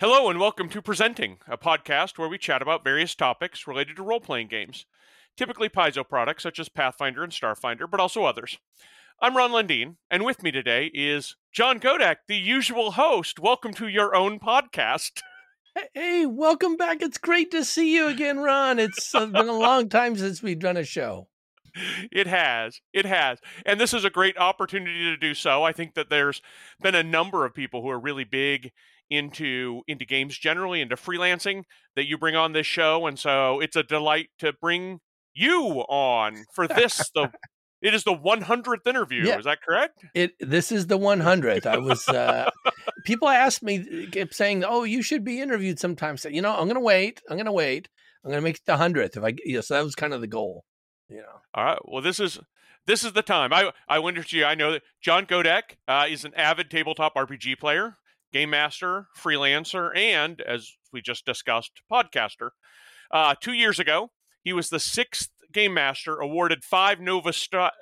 Hello, and welcome to Presenting, a podcast where we chat about various topics related to role playing games, typically Paizo products such as Pathfinder and Starfinder, but also others. I'm Ron Lundeen, and with me today is John Godek, the usual host. Welcome to your own podcast. Hey, welcome back. It's great to see you again, Ron. It's uh, been a long time since we've done a show. It has. It has. And this is a great opportunity to do so. I think that there's been a number of people who are really big into into games generally into freelancing that you bring on this show and so it's a delight to bring you on for this the it is the 100th interview yeah. is that correct? It this is the 100th i was uh people asked me kept saying oh you should be interviewed sometime. So you know i'm gonna wait i'm gonna wait i'm gonna make it the 100th if i you know so that was kind of the goal you know. All right well this is this is the time. I i wonder to you i know that john godek uh, is an avid tabletop rpg player game master, freelancer, and as we just discussed, podcaster. Uh, two years ago, he was the sixth game master awarded five Nova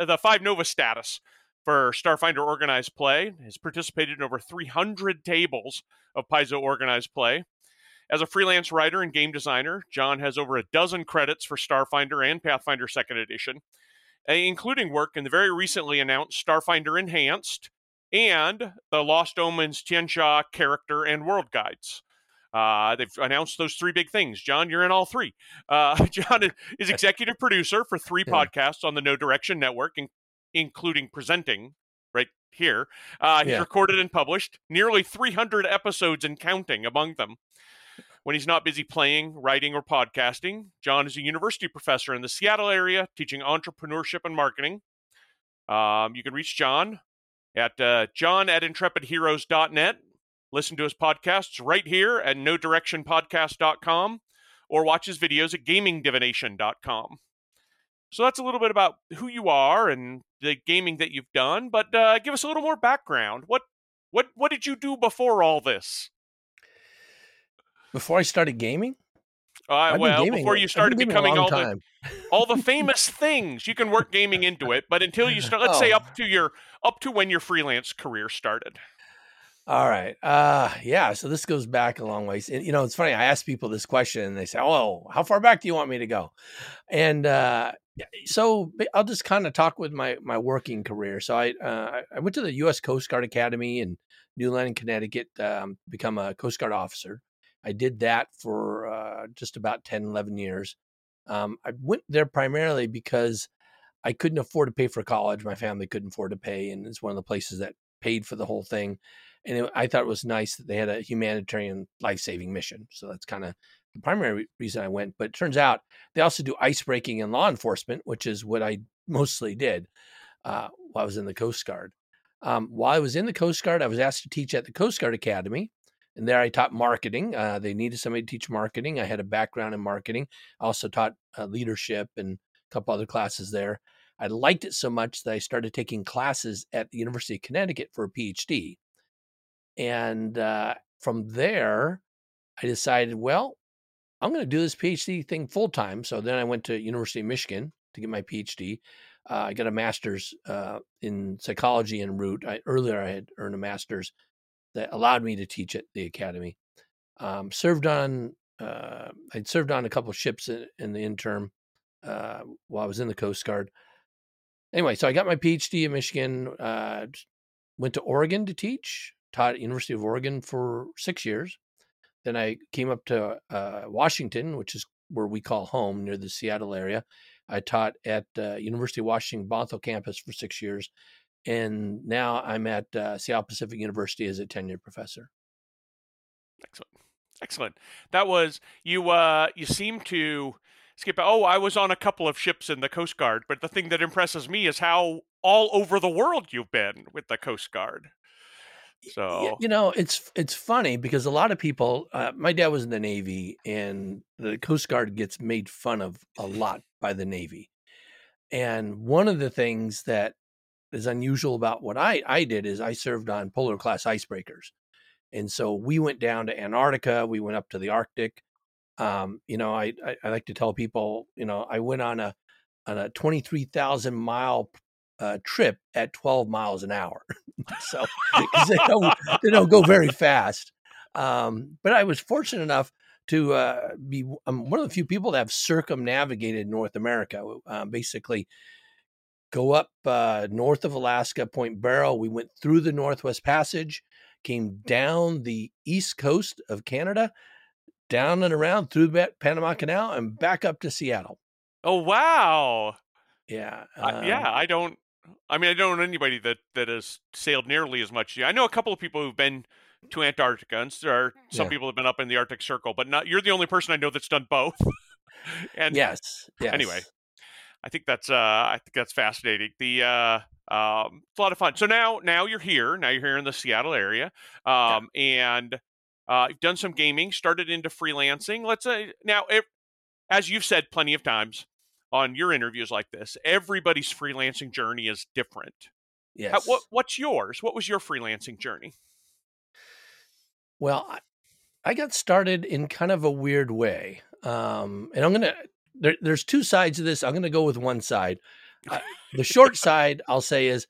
the five Nova status for Starfinder organized play. Has participated in over 300 tables of Paizo organized play. As a freelance writer and game designer, John has over a dozen credits for Starfinder and Pathfinder Second Edition, including work in the very recently announced Starfinder Enhanced and the Lost Omens Tianxia character and world guides. Uh, they've announced those three big things. John, you're in all three. Uh, John is executive producer for three yeah. podcasts on the No Direction Network, in, including presenting right here. Uh, he's yeah. recorded and published nearly 300 episodes and counting among them. When he's not busy playing, writing, or podcasting, John is a university professor in the Seattle area teaching entrepreneurship and marketing. Um, you can reach John at uh, john at intrepidheroes.net. Listen to his podcasts right here at no direction podcast.com or watch his videos at gamingdivination.com. So that's a little bit about who you are and the gaming that you've done, but uh, give us a little more background. What what what did you do before all this? Before I started gaming? Uh, well, before you started becoming all time. the all the famous things, you can work gaming into it. But until you start, let's oh. say up to your up to when your freelance career started. All right. Uh yeah, so this goes back a long ways. And, you know, it's funny. I ask people this question and they say, "Oh, how far back do you want me to go?" And uh so I'll just kind of talk with my my working career. So I uh, I went to the U.S. Coast Guard Academy in New London, Connecticut, um, become a Coast Guard officer. I did that for uh, just about 10, 11 years. Um, I went there primarily because I couldn't afford to pay for college. My family couldn't afford to pay, and it's one of the places that paid for the whole thing. And it, I thought it was nice that they had a humanitarian life saving mission. So that's kind of the primary reason I went. But it turns out they also do ice breaking and law enforcement, which is what I mostly did uh, while I was in the Coast Guard. Um, while I was in the Coast Guard, I was asked to teach at the Coast Guard Academy. And there I taught marketing. Uh, they needed somebody to teach marketing. I had a background in marketing. I also taught uh, leadership and a couple other classes there. I liked it so much that I started taking classes at the University of Connecticut for a PhD. And uh, from there, I decided, well, I'm going to do this PhD thing full time. So then I went to University of Michigan to get my PhD. Uh, I got a master's uh, in psychology en route. I, earlier, I had earned a master's that allowed me to teach at the academy. Um, served on, uh, I'd served on a couple ships in, in the interim uh, while I was in the Coast Guard. Anyway, so I got my PhD in Michigan. Uh, went to Oregon to teach. Taught at University of Oregon for six years. Then I came up to uh, Washington, which is where we call home, near the Seattle area. I taught at uh, University of Washington Bonneville campus for six years, and now I'm at uh, Seattle Pacific University as a tenured professor. Excellent, excellent. That was you. Uh, you seem to skip. Oh, I was on a couple of ships in the Coast Guard, but the thing that impresses me is how all over the world you've been with the Coast Guard. So you know, it's it's funny because a lot of people. Uh, my dad was in the Navy, and the Coast Guard gets made fun of a lot by the Navy. And one of the things that is unusual about what I, I did is I served on polar class icebreakers. And so we went down to Antarctica, we went up to the Arctic. Um, you know, I, I, I, like to tell people, you know, I went on a on a 23,000 mile uh, trip at 12 miles an hour. so they don't, they don't go very fast. Um, but I was fortunate enough to uh, be one of the few people that have circumnavigated North America. Uh, basically, go up uh, north of Alaska, Point Barrow. We went through the Northwest Passage, came down the east coast of Canada, down and around through the Panama Canal, and back up to Seattle. Oh wow! Yeah, um, yeah. I don't. I mean, I don't know anybody that that has sailed nearly as much. I know a couple of people who've been to Antarctica, and there are some yeah. people have been up in the Arctic Circle, but not. You're the only person I know that's done both. and yes, yes. Anyway, I think that's uh, I think that's fascinating. The uh, um, it's a lot of fun. So now, now you're here. Now you're here in the Seattle area, um, yeah. and uh, you've done some gaming. Started into freelancing. Let's say now, it, as you've said plenty of times on your interviews like this, everybody's freelancing journey is different. Yes. How, what, what's yours? What was your freelancing journey? Well, I, I got started in kind of a weird way. Um, and I'm going to, there, there's two sides of this. I'm going to go with one side. Uh, the short side, I'll say, is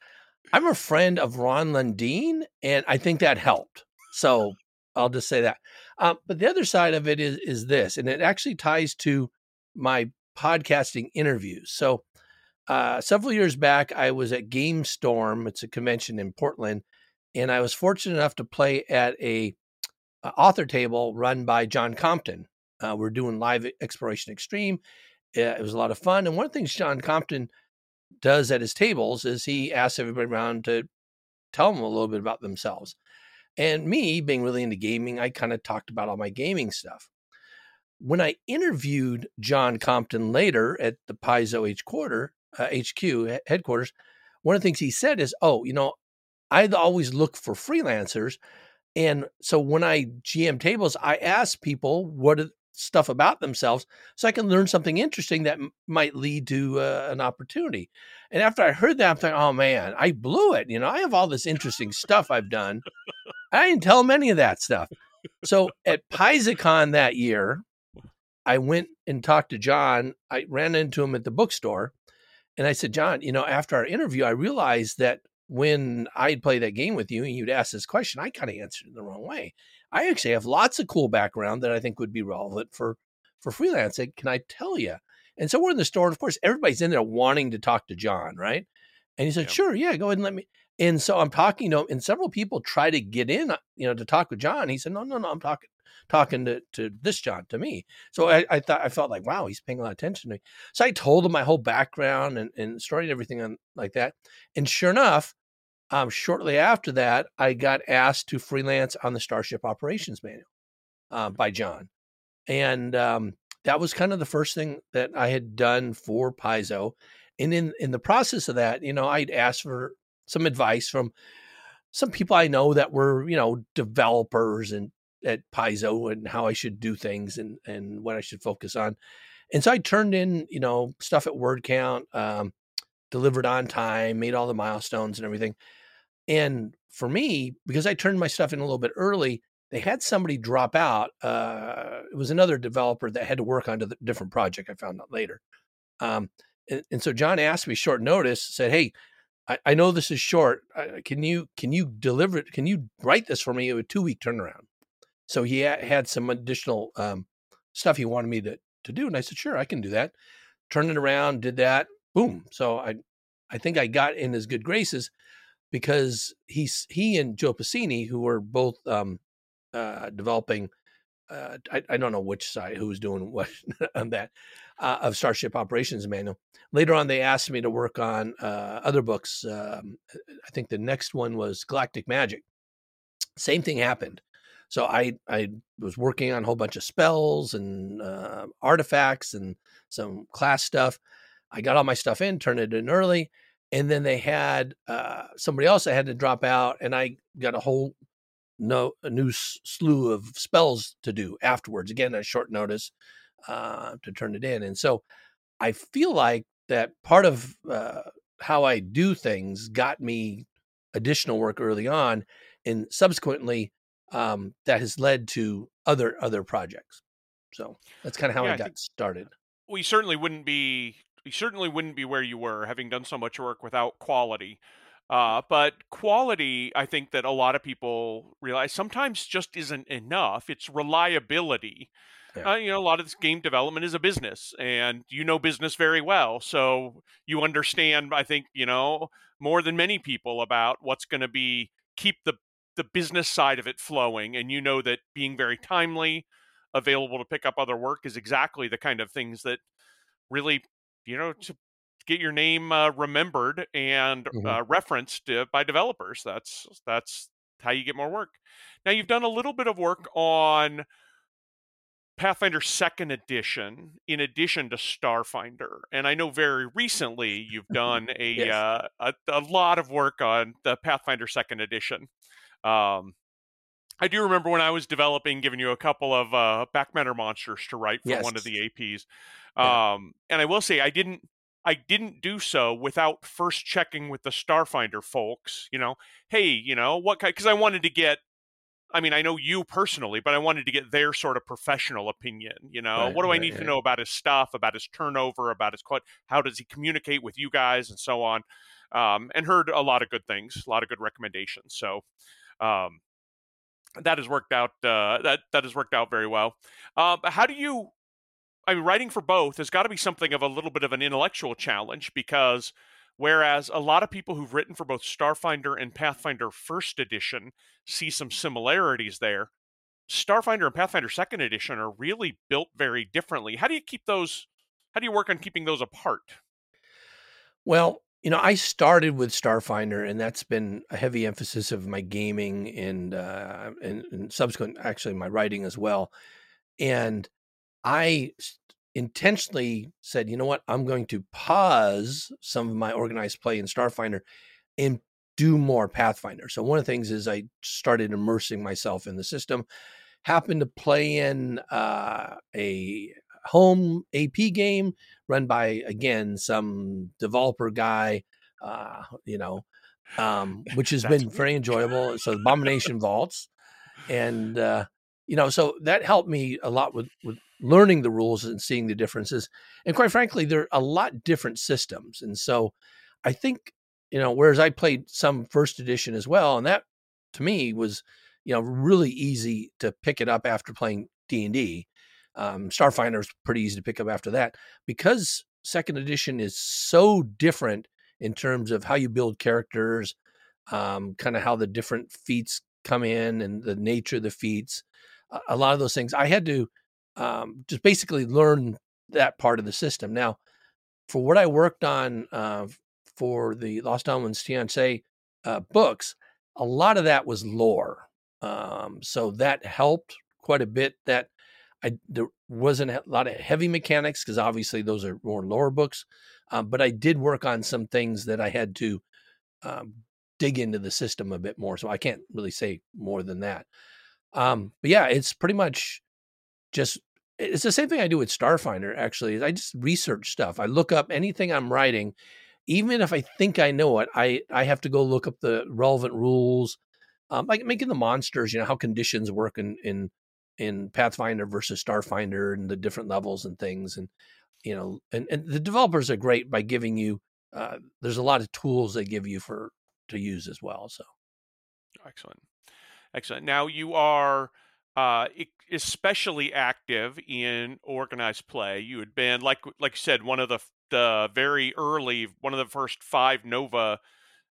I'm a friend of Ron Lundeen, and I think that helped. So I'll just say that. Um, but the other side of it is is this, and it actually ties to my podcasting interviews. So uh, several years back, I was at Game Storm. It's a convention in Portland, and I was fortunate enough to play at a, a author table run by John Compton. Uh, we're doing live exploration extreme. It was a lot of fun, and one of the things John Compton does at his tables is he asks everybody around to tell them a little bit about themselves. And me being really into gaming, I kind of talked about all my gaming stuff. When I interviewed John Compton later at the Paizo H quarter, uh, HQ headquarters, one of the things he said is, "Oh, you know, I always look for freelancers, and so when I GM tables, I ask people what stuff about themselves so I can learn something interesting that m- might lead to uh, an opportunity. And after I heard that, I'm thinking, oh man, I blew it. You know, I have all this interesting stuff I've done. I didn't tell them any of that stuff. So at PaizoCon that year, I went and talked to John. I ran into him at the bookstore and I said, John, you know, after our interview, I realized that when I'd play that game with you and you'd ask this question, I kind of answered it the wrong way. I actually have lots of cool background that I think would be relevant for for freelancing. Can I tell you? And so we're in the store, and of course, everybody's in there wanting to talk to John, right? And he said, "Sure, yeah, go ahead and let me." And so I'm talking to him, and several people try to get in, uh, you know, to talk with John. He said, "No, no, no, I'm talking talking to, to this John, to me." So I, I thought I felt like, wow, he's paying a lot of attention to me. So I told him my whole background and and story and everything on like that. And sure enough, um, shortly after that, I got asked to freelance on the Starship Operations Manual uh, by John, and um, that was kind of the first thing that I had done for Paizo. And in in the process of that, you know, I'd asked for some advice from some people I know that were, you know, developers and at Paizo and how I should do things and and what I should focus on. And so I turned in, you know, stuff at word count, um, delivered on time, made all the milestones and everything. And for me, because I turned my stuff in a little bit early, they had somebody drop out. Uh, it was another developer that had to work on a different project. I found out later. Um, and, and, so John asked me short notice, said, "Hey, I, I know this is short. Uh, can you can you deliver it? Can you write this for me? A two week turnaround." So he had some additional um, stuff he wanted me to to do, and I said, "Sure, I can do that." Turned it around, did that. Boom. So I I think I got in his good graces because he's he and Joe Pasini, who were both um, uh, developing. Uh, I, I, don't know which side who was doing what on that uh, of Starship Operations Manual. Later on, they asked me to work on uh, other books. Um, I think the next one was Galactic Magic. Same thing happened. So I I was working on a whole bunch of spells and uh, artifacts and some class stuff. I got all my stuff in, turned it in early, and then they had uh, somebody else that had to drop out, and I got a whole no a new slew of spells to do afterwards. Again, a short notice uh, to turn it in, and so I feel like that part of uh, how I do things got me additional work early on, and subsequently um, that has led to other other projects. So that's kind of how yeah, I got I started. We certainly wouldn't be you certainly wouldn't be where you were having done so much work without quality. Uh, but quality, I think that a lot of people realize sometimes just isn't enough. It's reliability. Yeah. Uh, you know, a lot of this game development is a business, and you know business very well. So you understand, I think, you know, more than many people about what's going to be keep the the business side of it flowing. And you know that being very timely, available to pick up other work is exactly the kind of things that really, you know, to get your name uh, remembered and Mhm. uh, referenced uh, by developers. That's that's how you get more work. Now you've done a little bit of work on Pathfinder Second Edition, in addition to Starfinder, and I know very recently you've done a Yes. uh, a, a lot of work on the Pathfinder Second Edition. Um, I do remember when I was developing, giving you a couple of uh, backmatter monsters to write for one of the APs. Yeah. Um, and I will say I didn't I didn't do so without first checking with the Starfinder folks. You know, hey, you know what? Because I wanted to get. I mean, I know you personally, but I wanted to get their sort of professional opinion. You know, Right, what do I right, need to know about his stuff, about his turnover, about his? How does he communicate with you guys, and so on? Um, and heard a lot of good things, a lot of good recommendations. So. Um, that has worked out. Uh, that that has worked out very well. But how do you? I mean, writing for both has got to be something of a little bit of an intellectual challenge because whereas a lot of people who've written for both Starfinder and Pathfinder First Edition see some similarities there, Starfinder and Pathfinder Second Edition are really built very differently. How do you keep those? How do you work on keeping those apart? Well, you know, I started with Starfinder, and that's been a heavy emphasis of my gaming and uh, and, and subsequent, actually, my writing as well. And I intentionally said, you know what, I'm going to pause some of my organized play in Starfinder and do more Pathfinder. So one of the things is I started immersing myself in the system. Happened to play in uh, a home AP game run by again some developer guy, uh, you know, um, which has been very enjoyable. So Abomination Vaults, and uh, you know, so that helped me a lot with with learning the rules and seeing the differences. And quite frankly, they're a lot different systems, and so I think you know, whereas I played some first edition as well, and that to me was you know really easy to pick it up after playing D and D. Um, Starfinder is pretty easy to pick up after that because second edition is so different in terms of how you build characters, um, kind of how the different feats come in and the nature of the feats. A, lot of those things I had to um, just basically learn that part of the system. Now, for what I worked on uh, for the Lost Omens Tianxia uh, books, a lot of that was lore. Um, so that helped quite a bit. That I there wasn't a lot of heavy mechanics because obviously those are more lore books, um, but I did work on some things that I had to um, dig into the system a bit more. So I can't really say more than that. Um, but yeah, it's pretty much just it's the same thing I do with Starfinder. Actually, I just research stuff. I look up anything I'm writing, even if I think I know it. I I have to go look up the relevant rules, um, like making the monsters. You know how conditions work in in in Pathfinder versus Starfinder and the different levels and things. And you know, and and the developers are great by giving you. Uh, there's a lot of tools they give you for to use as well. So Excellent. Excellent. Now you are uh, especially active in organized play. You had been, like like you said, one of the the very early, one of the first five Nova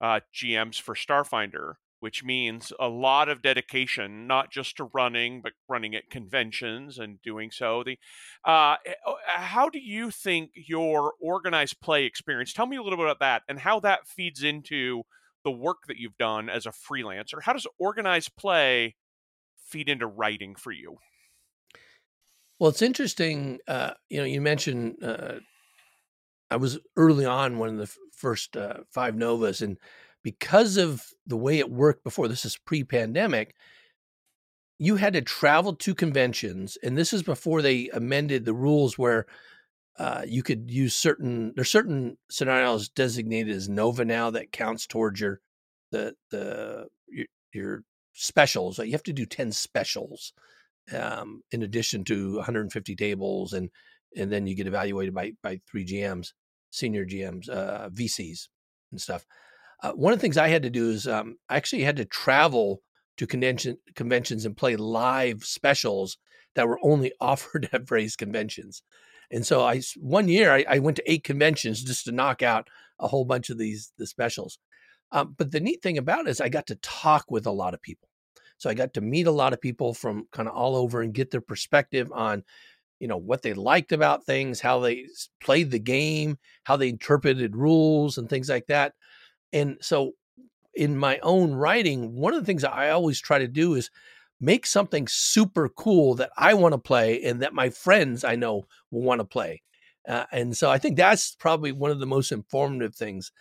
uh, GMs for Starfinder, which means a lot of dedication, not just to running, but running at conventions and doing so. The uh, eh, oh, how do you think your organized play experience? Tell me a little bit about that and how that feeds into the work that you've done as a freelancer. How does organized play feed into writing for you? Well, it's interesting. Uh, you know, you mentioned uh, I was early on one of the first uh, five novas, and because of the way it worked before, this is pre-pandemic. You had to travel to conventions, and this is before they amended the rules where uh, you could use certain. There's certain scenarios designated as nova now that counts towards your the the your, your specials. You have to do ten specials um, in addition to 150 tables, and and then you get evaluated by by three GMs, senior GMs, uh, VCs, and stuff. Uh, one of the things I had to do is um, I actually had to travel to convention conventions and play live specials that were only offered at various conventions. And so I one year I, I, went to eight conventions just to knock out a whole bunch of these the specials. Um, but the neat thing about it is I got to talk with a lot of people. So I got to meet a lot of people from kind of all over and get their perspective on, you know, what they liked about things, how they played the game, how they interpreted rules and things like that. And so in my own writing, one of the things I always try to do is make something super cool that I want to play and that my friends I know will want to play. Uh, and so I think that's probably one of the most informative things.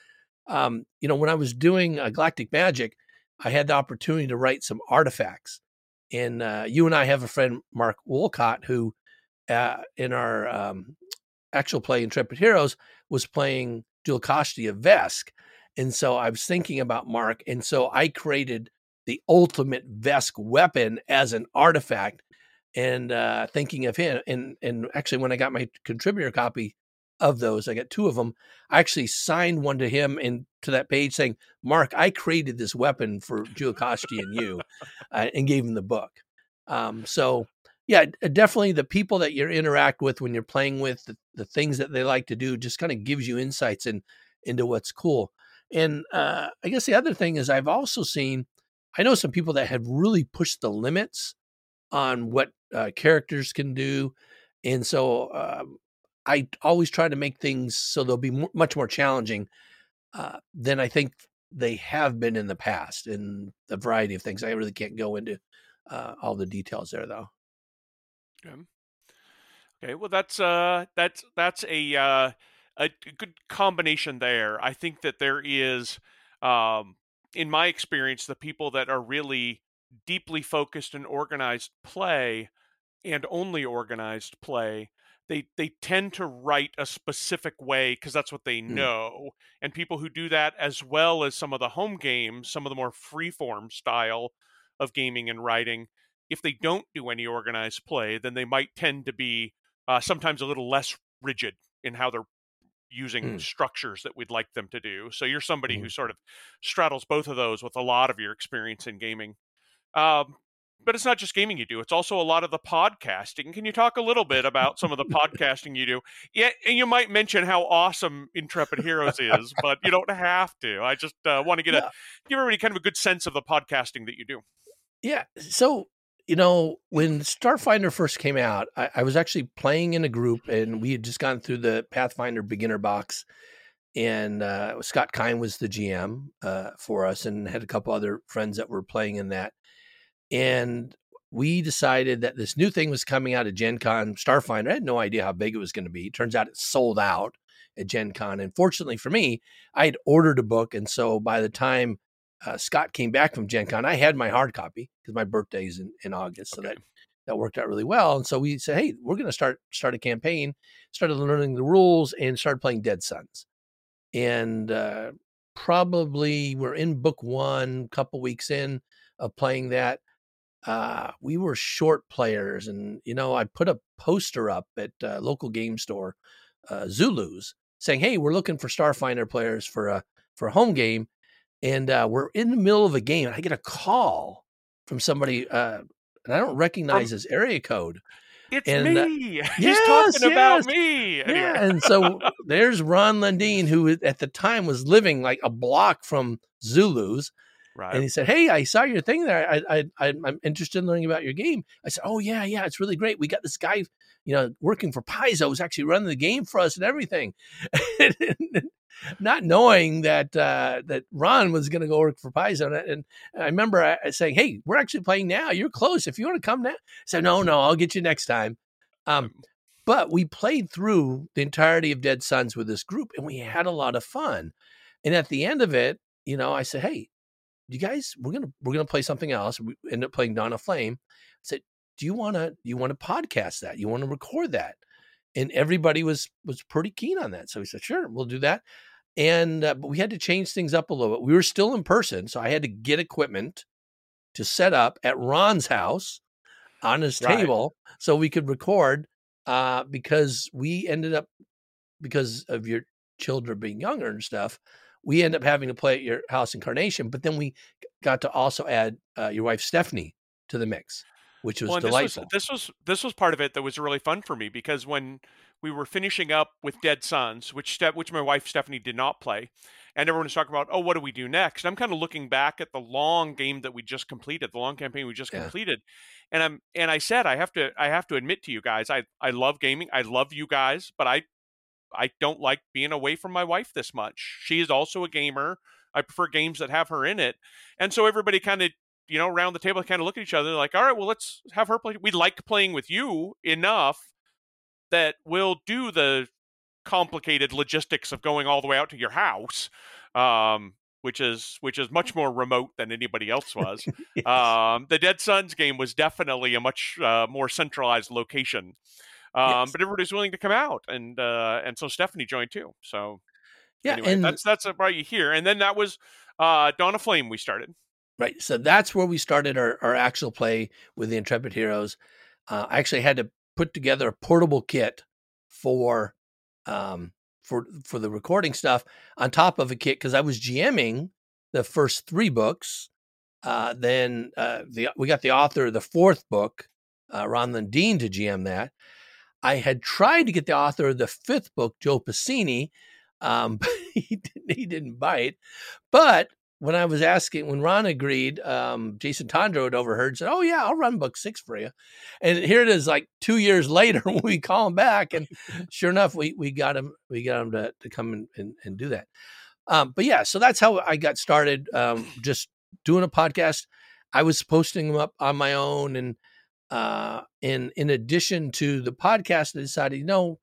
Um, you know, when I was doing uh, Galactic Magic, I had the opportunity to write some artifacts. And uh, you and I have a friend, Mark Wolcott, who uh, in our um, actual play Intrepid Heroes was playing Jul-Koshti of Vesk. And so I was thinking about Mark. And so I created the ultimate Vesk weapon as an artifact and uh, thinking of him. And, and actually, when I got my contributor copy of those, I got two of them. I actually signed one to him and to that page saying, Mark, I created this weapon for Jul-Koshti and you, uh, and gave him the book. Um, so, yeah, definitely the people that you interact with when you're playing with, the, the things that they like to do, just kind of gives you insights in, into what's cool. And uh, I guess the other thing is I've also seen I know some people that have really pushed the limits on what uh, characters can do, and so um, I always try to make things so they'll be much more challenging uh, than I think they have been in the past in a variety of things. I really can't go into uh, all the details there, though. Okay. Okay. Well, that's uh, that's that's a uh, a good combination there. I think that there is um, in my experience, the people that are really deeply focused and organized play and only organized play they they tend to write a specific way because that's what they mm. know and people who do that as well as some of the home games some of the more freeform style of gaming and writing if they don't do any organized play then they might tend to be uh, sometimes a little less rigid in how they're using mm. structures that we'd like them to do. So you're somebody mm. who sort of straddles both of those with a lot of your experience in gaming. Um, but it's not just gaming you do; it's also a lot of the podcasting. Can you talk a little bit about some of the podcasting you do? Yeah, and you might mention how awesome Intrepid Heroes is, but you don't have to. I just uh, want to get yeah. a give everybody kind of a good sense of the podcasting that you do. Yeah. So you know, when Starfinder first came out, I, I, was actually playing in a group, and we had just gone through the Pathfinder beginner box, and uh, Scott Kine was the GM uh, for us, and had a couple other friends that were playing in that, and we decided that this new thing was coming out of Gen Con Starfinder. I had no idea how big it was going to be. Turns out it sold out at Gen Con, and fortunately for me, I had ordered a book, and so by the time uh, Scott came back from Gen Con, I had my hard copy because my birthday's in, in August. So okay. that, that worked out really well. And so we said, hey, we're going to start start a campaign, started learning the rules and started playing Dead Suns. And uh, probably we're in book one, couple weeks in of playing that. Uh, we were short players. And, you know, I put a poster up at a local game store, uh, Zulu's, saying, hey, we're looking for Starfinder players for a, for a home game and uh, we're in the middle of a game, and I get a call from somebody, uh, and I don't recognize his area code. It's and, uh, me. Uh, He's yes, talking yes. about me. Anyway. Yeah, and so there's Ron Lundeen, who at the time was living like a block from Zulu's. Right. And he said, "Hey, I saw your thing there. I, I, I'm interested in learning about your game." I said, "Oh yeah, yeah, it's really great. We got this guy, you know, working for Paizo, was actually running the game for us and everything." not knowing that uh, that Ron was going to go work for Paizo. And I remember saying, "Hey, we're actually playing now. You're close. If you want to come now," I said, "No, no, I'll get you next time." Um, but we played through the entirety of Dead Suns with this group, and we had a lot of fun. And at the end of it, you know, I said, "Hey, you guys, we're gonna we're gonna play something else." We ended up playing Dawn of Flame. I said, "Do you want to you want to podcast that? You want to record that?" and everybody was was pretty keen on that. So we said, "Sure, we'll do that." And uh, but we had to change things up a little bit. We were still in person, so I had to get equipment to set up at Ron's house on his right. table so we could record. Uh, because we ended up because of your children being younger and stuff, we end up having to play at your house in Carnation, but then we got to also add uh, your wife Stephanie to the mix, which was well, delightful. This was, this was this was part of it that was really fun for me because when we were finishing up with Dead Suns, which which my wife Stephanie did not play, and everyone was talking about, oh, what do we do next? I'm kind of looking back at the long game that we just completed, the long campaign we just yeah. completed, and I'm and I said I have to I have to admit to you guys, I I love gaming, I love you guys, but I I don't like being away from my wife this much. She is also a gamer. I prefer games that have her in it. And so everybody kind of, you know, around the table kind of look at each other like, all right, well, let's have her play. We like playing with you enough that we'll do the complicated logistics of going all the way out to your house. Um, which is which is much more remote than anybody else was. yes. um, the Dead Suns game was definitely a much uh, more centralized location. Um, yes. But everybody's willing to come out, and uh, and so Stephanie joined too. So yeah, anyway, and that's that's about you here. And then that was uh, Dawn of Flame. We started right. So that's where we started our, our actual play with the Intrepid Heroes. Uh, I actually had to put together a portable kit for um, for for the recording stuff on top of a kit because I was GMing the first three books. Uh, then uh, the we got the author of the fourth book, uh, Ron Lundeen, to GM that, I had tried to get the author of the fifth book, Joe Pasini, um, but he didn't, he didn't bite. But when I was asking, when Ron agreed, um, Jason Tondro had overheard, said, "Oh yeah, I'll run book six for you." And here it is, like two years later, when we call him back, and sure enough, we we got him, we got him to to come and and, and do that. Um, but yeah, so that's how I got started, um, just doing a podcast. I was posting them up on my own, and uh, in in addition to the podcast, I decided, you know,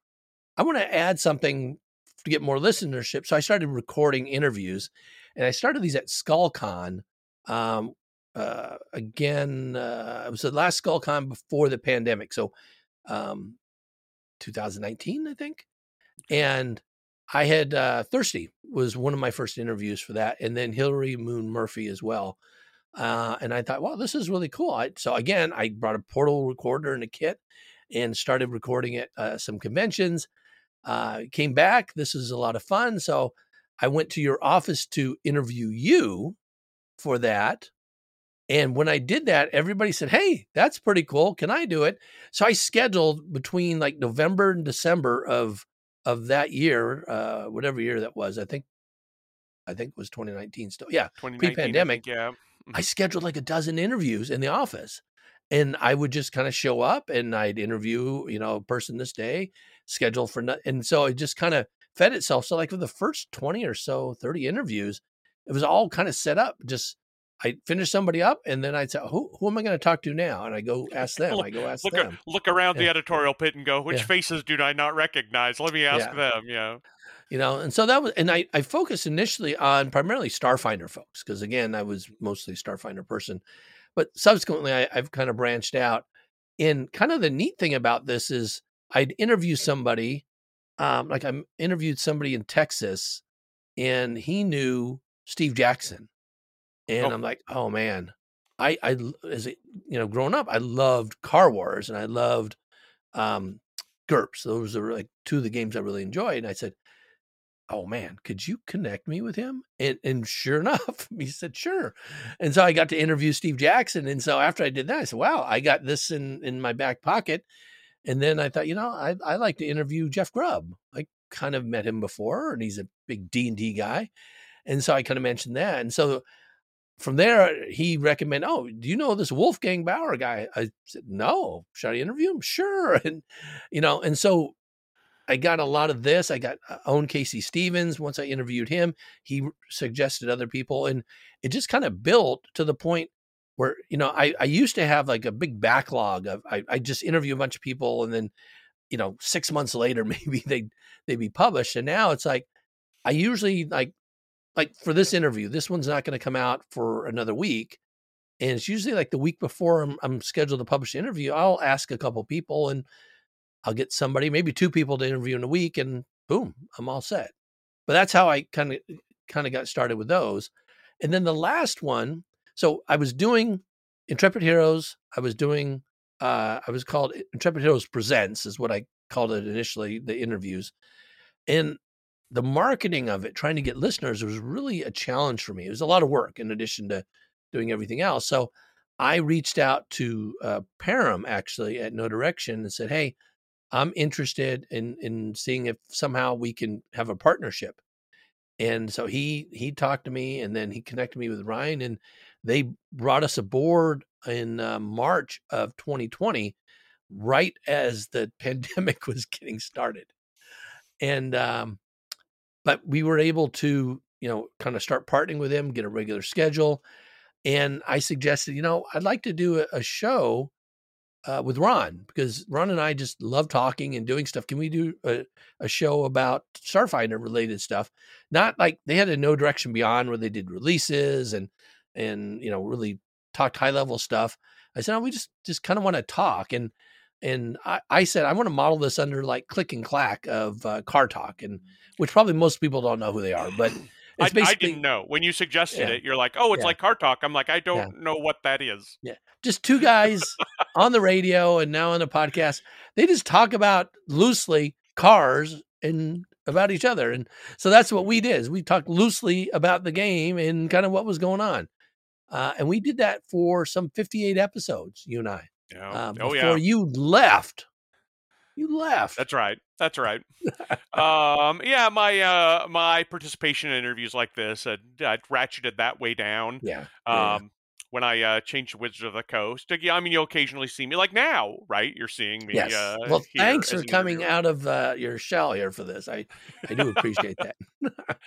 I want to add something to get more listenership. So I started recording interviews, and I started these at SkullCon. Um, uh, again, uh, it was the last SkullCon before the pandemic, so um, 2019, I think. And I had uh, Thirsty was one of my first interviews for that, and then Hillary Moon Murphy as well. Uh, and I thought, wow, this is really cool. I, so again, I brought a portable recorder and a kit and started recording at uh, some conventions. Uh, came back. This is a lot of fun. So I went to your office to interview you for that. And when I did that, everybody said, Hey, that's pretty cool. Can I do it? So I scheduled between like November and December of of that year, uh, whatever year that was. I think I think it was 2019 still. Yeah. Pre-pandemic. yeah. I scheduled like a dozen interviews in the office. And I would just kind of show up and I'd interview, you know, a person this day, schedule for no- and so it just kind of fed itself. So like for the first 20 or so, 30 interviews, it was all kind of set up. Just I finish somebody up and then I'd say, who, who am I going to talk to now? And I go ask them. look, I go ask look, them. Look around yeah. the editorial pit and go, which yeah. faces do I not recognize? Let me ask yeah. them. Yeah you know and so that was and i i focused initially on primarily starfinder folks because again i was mostly starfinder person but subsequently I, i've kind of branched out and kind of the neat thing about this is i'd interview somebody um like i interviewed somebody in texas and he knew steve jackson and oh. i'm like oh man i i as it you know growing up i loved car wars and i loved um GURPS. Those are like two of the games I really enjoyed. And I said, oh man, could you connect me with him? And, and sure enough, he said, sure. And so I got to interview Steve Jackson. And so after I did that, I said, wow, I got this in, in my back pocket. And then I thought, you know, I, I like to interview Jeff Grubb. I kind of met him before and he's a big D and D guy. And so I kind of mentioned that. And so from there, he recommended, oh, do you know this Wolfgang Baur guy? I said, no. Should I interview him? Sure. And, you know, and so I got a lot of this. I got uh, Owen K.C. Stephens. Once I interviewed him, he suggested other people, and it just kind of built to the point where you know I, I used to have like a big backlog of I, I just interview a bunch of people, and then you know six months later maybe they they be published, and now it's like I usually like like for this interview, this one's not going to come out for another week. And it's usually like the week before I'm, I'm scheduled to publish the interview. I'll ask a couple people and I'll get somebody, maybe two people to interview in a week, and boom, I'm all set. But that's how I kind of kind of got started with those. And then the last one, so I was doing Intrepid Heroes. I was doing uh I was called Intrepid Heroes Presents is what I called it initially, the interviews. And the marketing of it, trying to get listeners, was really a challenge for me. It was a lot of work in addition to doing everything else. So I reached out to uh, Param actually at No Direction and said, "Hey, I'm interested in in seeing if somehow we can have a partnership." And so he he talked to me, and then he connected me with Ryan, and they brought us aboard in uh, March of 2020, right as the pandemic was getting started. And um, but we were able to, you know, kind of start partnering with them, get a regular schedule, and I suggested, you know, I'd like to do a, a show uh, with Ron because Ron and I just love talking and doing stuff. Can we do a, a, show about Starfinder related stuff? Not like they had a No Direction Beyond where they did releases and and you know really talked high level stuff. I said, no, we just just kind of want to talk and and I, I, said I want to model this under like click and clack of uh, car talk and which probably most people don't know who they are, but I, I, didn't know when you suggested yeah. it. You're like, oh, it's yeah. like car talk. I'm like, I don't yeah. know what that is. Yeah, just two guys on the radio and now on the podcast. They just talk about loosely cars and about each other, and so that's what we did. Is we talked loosely about the game and kind of what was going on, uh, and we did that for some 58 episodes. You and I. Yeah. Uh, oh yeah. you left. You left. That's right. That's right. um, yeah, my uh, my participation in interviews like this, uh, I ratcheted that way down. Yeah. Um, yeah. when I uh, changed to Wizards of the Coast, I mean, you'll occasionally see me like now, right? You're seeing me. Yes. Uh, well, thanks for coming out of uh, your shell here for this. I I do appreciate that.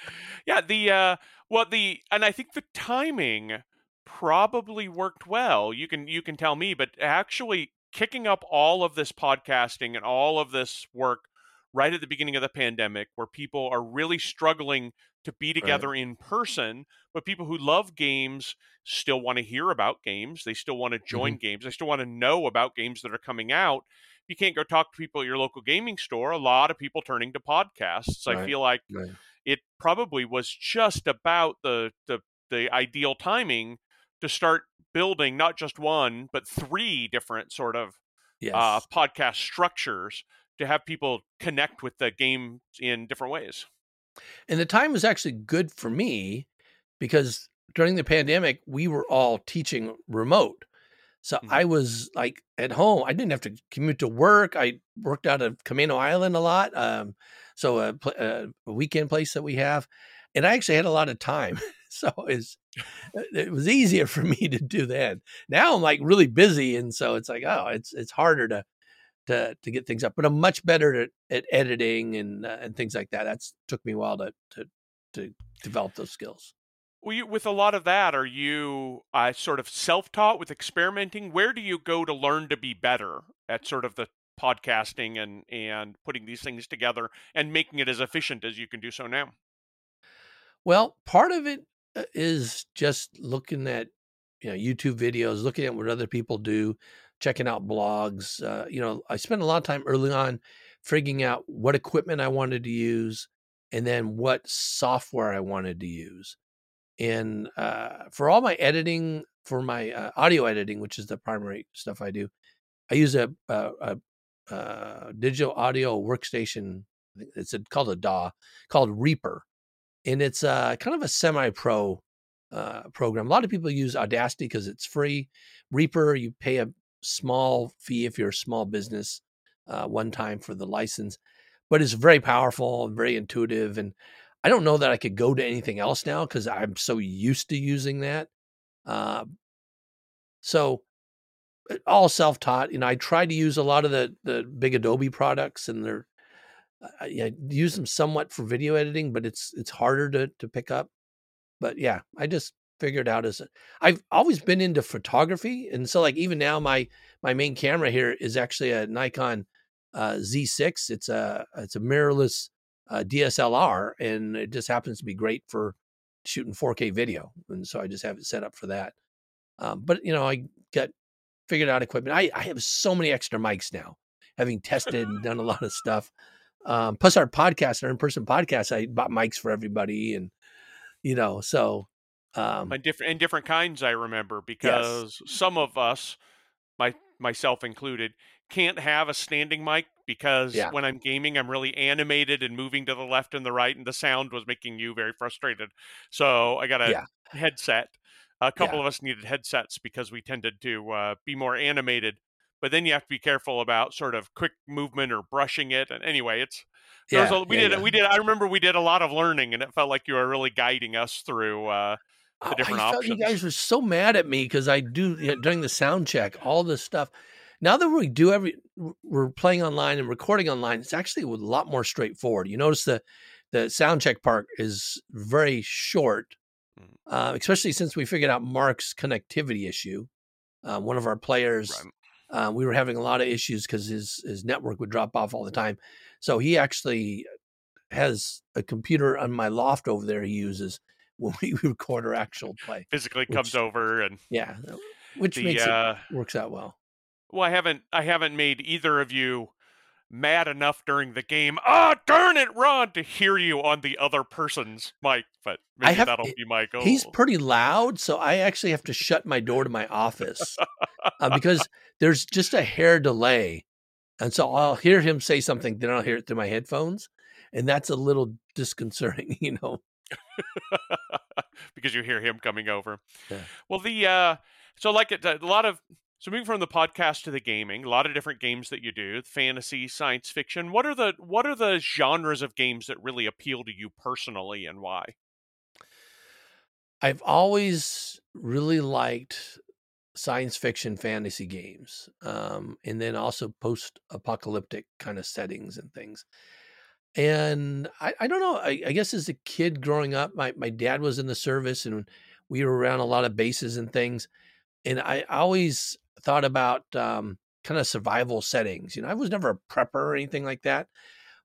yeah. The uh, well, the and I think the timing probably worked well. You can you can tell me, but actually kicking up all of this podcasting and all of this work right at the beginning of the pandemic where people are really struggling to be together right. in person but people who love games still want to hear about games they still want to join mm-hmm. games they still want to know about games that are coming out you can't go talk to people at your local gaming store a lot of people turning to podcasts right. i feel like right. it probably was just about the the the ideal timing to start building not just one but three different sort of uh, yes. uh, podcast structures to have people connect with the game in different ways. And the time was actually good for me because during the pandemic we were all teaching remote. So mm-hmm. I was like at home. I didn't have to commute to work. I worked out of Camano Island a lot. Um, so a, a, weekend place that we have, and I actually had a lot of time. so it's uh, it was easier for me to do that. Now I'm like really busy, and so it's like oh, it's it's harder to to to get things up. But I'm much better at, at editing and uh, and things like that. That's took me a while to to to develop those skills. Well, you, with a lot of that, are you uh, sort of self-taught with experimenting? Where do you go to learn to be better at sort of the podcasting and and putting these things together and making it as efficient as you can do so now? Well, part of it uh, just looking at you know YouTube videos, looking at what other people do, checking out blogs. Uh, you know, I spent a lot of time early on figuring out what equipment I wanted to use, and then what software I wanted to use. And uh, for all my editing, for my uh, audio editing, which is the primary stuff I do, I use a, a, a, a digital audio workstation. It's called a DAW called Reaper, and it's uh, kind of a semi-pro uh, program. A lot of people use Audacity because it's free. Reaper, you pay a small fee if you're a small business, uh, one time for the license, but it's very powerful and very intuitive. And I don't know that I could go to anything else now because I'm so used to using that. Uh, so uh, all self-taught. You know, I tried to use a lot of the the big Adobe products, and they're I use them somewhat for video editing, but it's it's harder to to pick up. But yeah, I just figured out as I've always been into photography, and so like even now my my main camera here is actually a Nikon uh, Z6. It's a it's a mirrorless uh, DSLR, and it just happens to be great for shooting 4K video, and so I just have it set up for that. Um, but you know, I got figured out equipment. I, I have so many extra mics now, having tested and done a lot of stuff. Um, plus our podcast, our in-person podcast, I bought mics for everybody, and you know, so um, and different and different kinds. I remember because yes. some of us, my myself included, can't have a standing mic because Yeah. when I'm gaming, I'm really animated and moving to the left and the right, and the sound was making you very frustrated. So I got a Yeah. headset. A couple of us needed headsets because we tended to uh, be more animated. But then you have to be careful about sort of quick movement or brushing it. And anyway, it's Yeah, a, we yeah, did yeah. we did. I remember we did a lot of learning, and it felt like you were really guiding us through. Uh, Oh, different I felt you guys were so mad at me because I do during the sound check all this stuff. Now that we do every, we're playing online and recording online. It's actually a lot more straightforward. You notice the the sound check part is very short, Mm. uh, especially since we figured out Mark's connectivity issue. Uh, one of our players, Right. Uh, we were having a lot of issues because his his network would drop off all the time. So he actually has a computer on my loft over there. He uses when we record our actual play. physically comes over and Yeah, which the makes uh, it works out well. well, I haven't I haven't made either of you mad enough during the game. Ah, darn it, Ron, to hear you on the other person's mic. But maybe have- that'll be my goal. He's pretty loud, so I actually have to shut my door to my office uh, because there's just a hair delay, and so I'll hear him say something, then I'll hear it through my headphones, and that's a little disconcerting, you know. because you hear him coming over. Yeah. Well, the uh, so like it, a lot of so moving from the podcast to the gaming, a lot of different games that you do, fantasy, science fiction. What are the what are the genres of games that really appeal to you personally, and why? I've always really liked science fiction fantasy games, um, and then also post-apocalyptic kind of settings and things. And I, I don't know. I, I guess as a kid growing up, my, my dad was in the service, and we were around a lot of bases and things. And I always thought about um, kind of survival settings. You know, I was never a prepper or anything like that,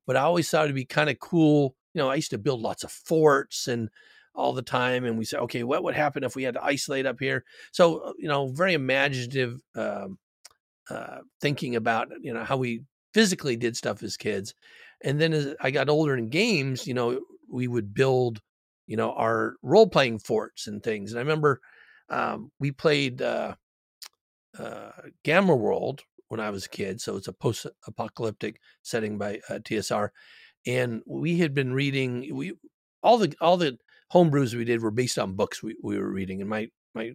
but I always thought it'd be kind of cool. You know, I used to build lots of forts and all the time and we said okay what would happen if we had to isolate up here so uh, you know very imaginative um, uh, thinking about you know how we physically did stuff as kids and then as i got older in games you know we would build you know our role-playing forts and things and i remember um, we played uh, uh, gamma world when i was a kid so it's a post-apocalyptic setting by uh, tsr and we had been reading we all the all the homebrews we did were based on books we, we were reading and my my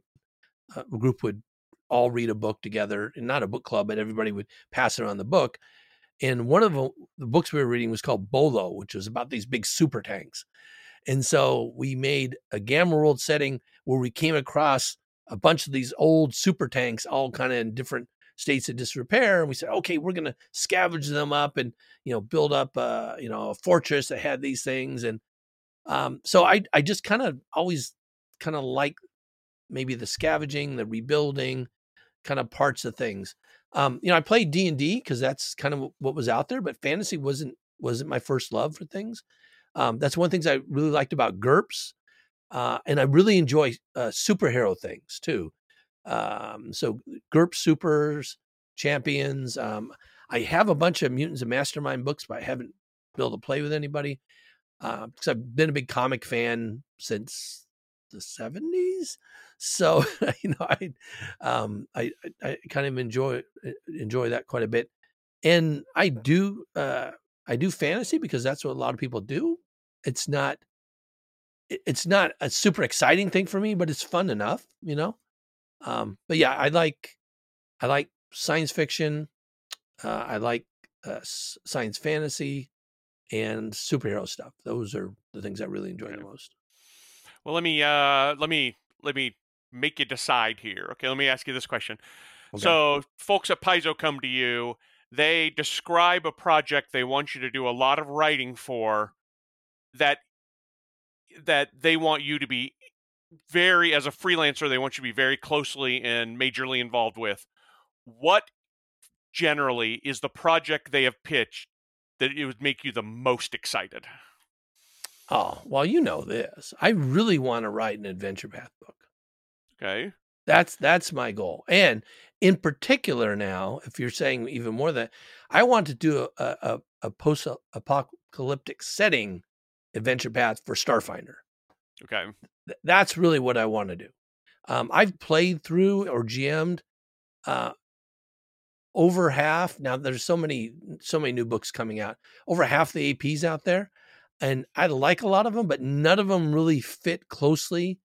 uh, group would all read a book together and not a book club but everybody would pass around the book and one of the, the books we were reading was called bolo which was about these big super tanks and so we made a gamma world setting where we came across a bunch of these old super tanks all kind of in different states of disrepair and we said okay we're going to scavenge them up and you know build up uh you know a fortress that had these things and um, so I I just kind of always kind of like maybe the scavenging, the rebuilding, kind of parts of things. Um, you know, I played D and D because that's kind of what was out there, but fantasy wasn't wasn't my first love for things. Um, that's one of the things I really liked about GURPS, uh, and I really enjoy uh, superhero things too. Um, so GURPS supers, champions. Um, I have a bunch of Mutants and Mastermind books, but I haven't been able to play with anybody uh, because I've been a big comic fan since the seventies. So you know, I um, I, I, kind of enjoy uh, enjoy that quite a bit, and I do uh, I do fantasy because that's what a lot of people do. It's not it's not a super exciting thing for me, but it's fun enough, you know. Um, but yeah, I like I like science fiction. Uh, I like uh, science fantasy and superhero stuff. Those are the things I really enjoy the most. Well, let me uh, let me let me make you decide here. Okay, let me ask you this question. Okay. So, folks at Paizo come to you. They describe a project they want you to do a lot of writing for. That that they want you to be very as a freelancer. They want you to be very closely and majorly involved with. What generally is the project they have pitched that it would make you the most excited? Oh, well, you know this. I really want to write an adventure path book. Okay. That's that's my goal. And in particular now, if you're saying even more than I want to do a a, a post apocalyptic setting adventure path for Starfinder. Okay. Th- That's really what I want to do. Um, I've played through or GM'd uh, over half now there's so many so many new books coming out over half the aps out there and i like a lot of them but none of them really fit closely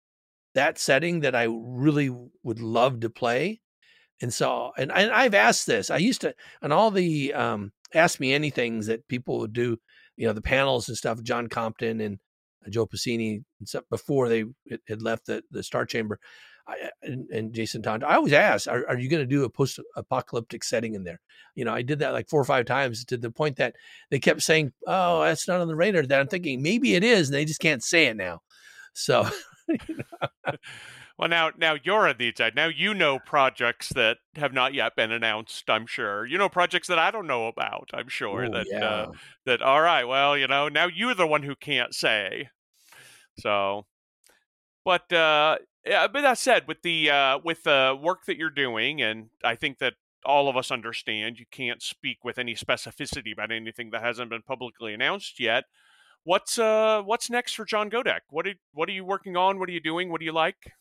that setting that i really would love to play and so and, and i've asked this i used to and all the um ask me anythings that people would do you know the panels and stuff john compton and uh, joe Pasini and stuff before they had left the, the star chamber I, and, and, Jason Tondro. I always ask, are, are you going to do a post-apocalyptic setting in there? You know, I did that like four or five times to the point that they kept saying, "Oh, that's not on the radar." That I'm thinking maybe it is, and they just can't say it now. So, well, now now you're on the inside. Now you know projects that have not yet been announced. I'm sure you know projects that I don't know about. I'm sure Ooh, that yeah. uh, that all right. Well, you know, now you're the one who can't say. So, but uh, yeah, but that said, with the uh, with the work that you're doing, and I think that all of us understand you can't speak with any specificity about anything that hasn't been publicly announced yet. What's uh what's next for John Godek? What are, what are you working on? What are you doing? What do you like?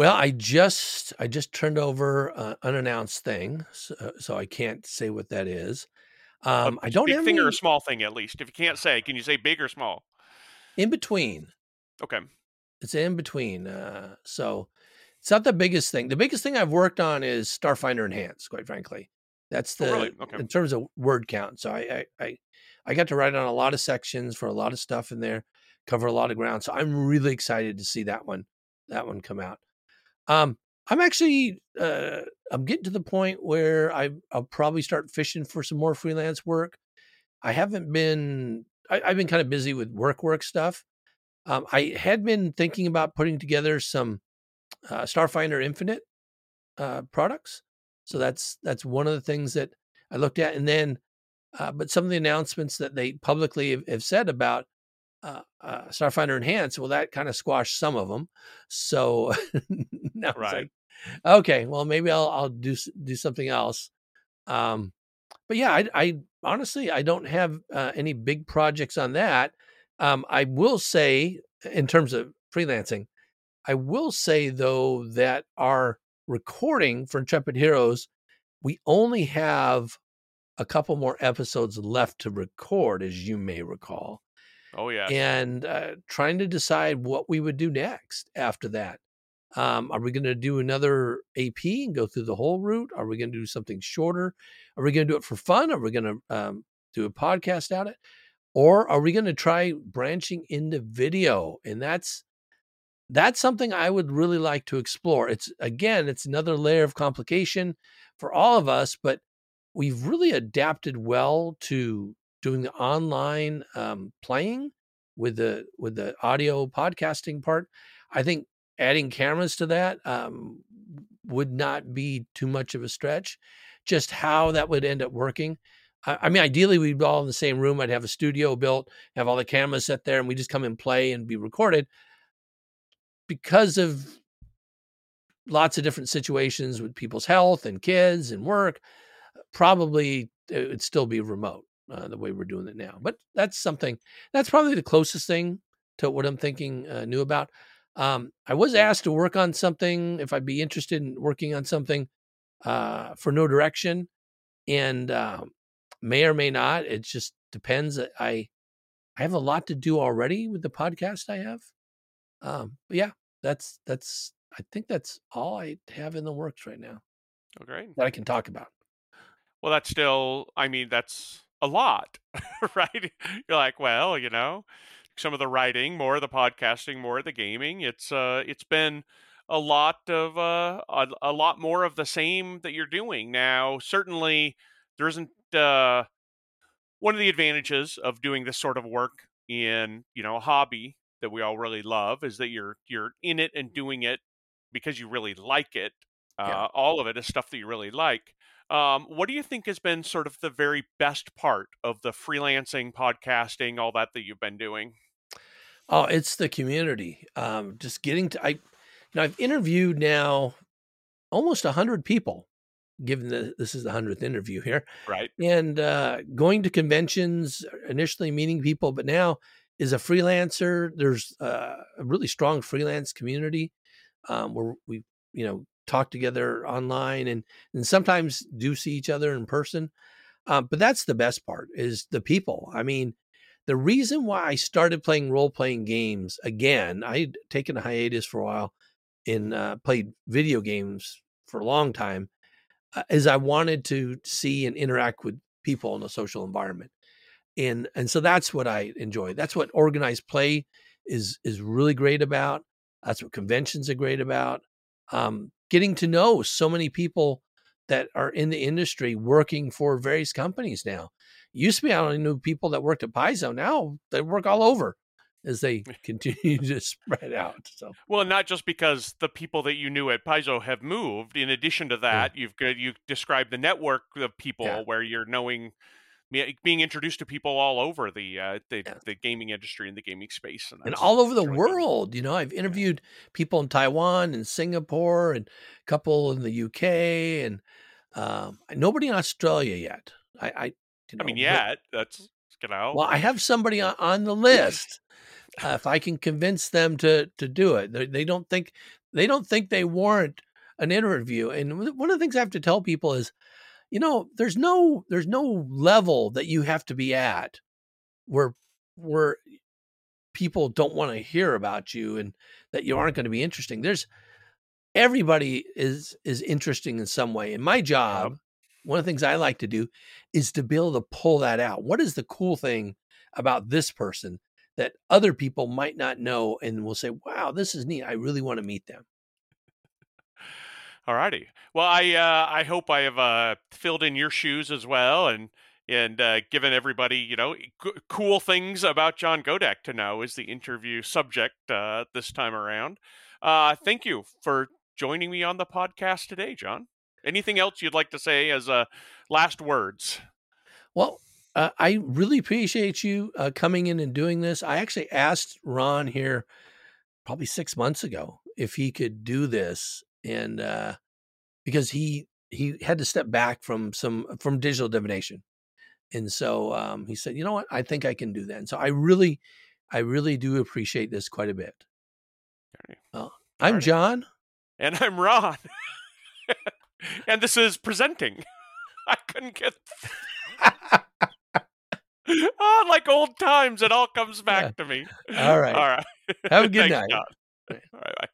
Well, I just I just turned over an unannounced thing, so, so I can't say what that is. Um, I don't big have thing any... or a small thing at least. If you can't say, can you say big or small? In between. Okay. It's in between. Uh, so it's not the biggest thing. The biggest thing I've worked on is Starfinder Enhanced, quite frankly. That's the oh, really? okay. in terms of word count. So I, I I I got to write on a lot of sections for a lot of stuff in there, cover a lot of ground. So I'm really excited to see that one that one come out. Um, I'm actually uh, I'm getting to the point where I I'll probably start fishing for some more freelance work. I haven't been I, have been kind of busy with work work stuff, um, I had been thinking about putting together some uh, Starfinder Infinite uh, products, so that's that's one of the things that I looked at, and then, uh, but some of the announcements that they publicly have, have said about uh, uh, Starfinder Enhanced, well, that kind of squashed some of them. So now right. Like, okay, well, maybe I'll I'll do do something else. Um, but yeah, I, I honestly I don't have uh, any big projects on that. Um, I will say, in terms of freelancing, I will say though that our recording for Intrepid Heroes, we only have a couple more episodes left to record, as you may recall. Oh yeah, and uh, trying to decide what we would do next after that. Um, are we going to do another AP and go through the whole route? Are we going to do something shorter? Are we going to do it for fun? Are we going to um, do a podcast out it? or are we going to try branching into video and that's that's something i would really like to explore it's again it's another layer of complication for all of us but we've really adapted well to doing the online um, playing with the with the audio podcasting part i think adding cameras to that um, would not be too much of a stretch just how that would end up working I mean, ideally, we'd be all in the same room. I'd have a studio built, have all the cameras set there, and we just come and play and be recorded. Because of lots of different situations with people's health and kids and work, probably it would still be remote uh, the way we're doing it now. But that's something that's probably the closest thing to what I'm thinking uh, new about. Um, I was asked to work on something if I'd be interested in working on something uh, for Know Direction, and um, may or may not. It just depends. I I have a lot to do already with the podcast I have. Um, but yeah, that's that's I think that's all I have in the works right now. Oh, great. That I can talk about. Well, that's still. I mean, that's a lot, right? You're like, well, you know, some of the writing, more of the podcasting, more of the gaming. It's uh, it's been a lot of uh, a, a lot more of the same that you're doing now. Certainly, there isn't uh, one of the advantages of doing this sort of work in you know a hobby that we all really love is that you're you're in it and doing it because you really like it. Uh, yeah. All of it is stuff that you really like. Um, what do you think has been sort of the very best part of the freelancing, podcasting, all that that you've been doing? Oh, it's the community. Um, just getting to I, you know, I've interviewed now almost a hundred people given that this is the hundredth interview here, right? And uh, going to conventions, initially meeting people, but now is a freelancer. There's uh, a really strong freelance community um, where we, you know, talk together online and and sometimes do see each other in person. Um, but that's the best part is the people. I mean, the reason why I started playing role playing games again, I'd taken a hiatus for a while and uh, played video games for a long time, uh, is I wanted to see and interact with people in a social environment. And and so that's what I enjoy. That's what organized play is is really great about. That's what conventions are great about. Um, getting to know so many people that are in the industry working for various companies now. Used to be I only knew people that worked at Paizo. Now they work all over as they continue to spread out. So well, not just because the people that you knew at Paizo have moved. In addition to that, yeah. you've you described the network of people yeah. where you're knowing being introduced to people all over the uh, the, yeah. the gaming industry and the gaming space and, and all over the world you know i've interviewed people in taiwan and singapore and a couple in the uk and um, nobody in australia yet. I i, you know, i mean yeah that's get out well i have somebody on, on the list uh, if i can convince them to to do it. They, they don't think they don't think they warrant an interview and one of the things i have to tell people is you know there's no there's no level that you have to be at where where people don't want to hear about you and that you aren't going to be interesting. There's everybody is is interesting in some way. And my job one of the things i like to do is to be able to pull that out. What is the cool thing about this person that other people might not know and will say wow this is neat. I really want to meet them all righty. Well, I uh, I hope I have uh, filled in your shoes as well, and and uh, given everybody you know cool things about John Godek to know is the interview subject uh, this time around. Uh, thank you for joining me on the podcast today, John. Anything else you'd like to say as uh, last words? Well, I really appreciate you coming in and doing this. I actually asked Ron here probably six months ago if he could do this and uh, because he he had to step back from some from digital divination, and so um, he said, "You know what? I think I can do that." And so I really, I really do appreciate this quite a bit. Well, I'm John, and I'm Ron, and this is presenting. I couldn't get. oh, like old times, it all comes back yeah. to me. All right. All right. Have a good Thanks, night. John. All right. Bye.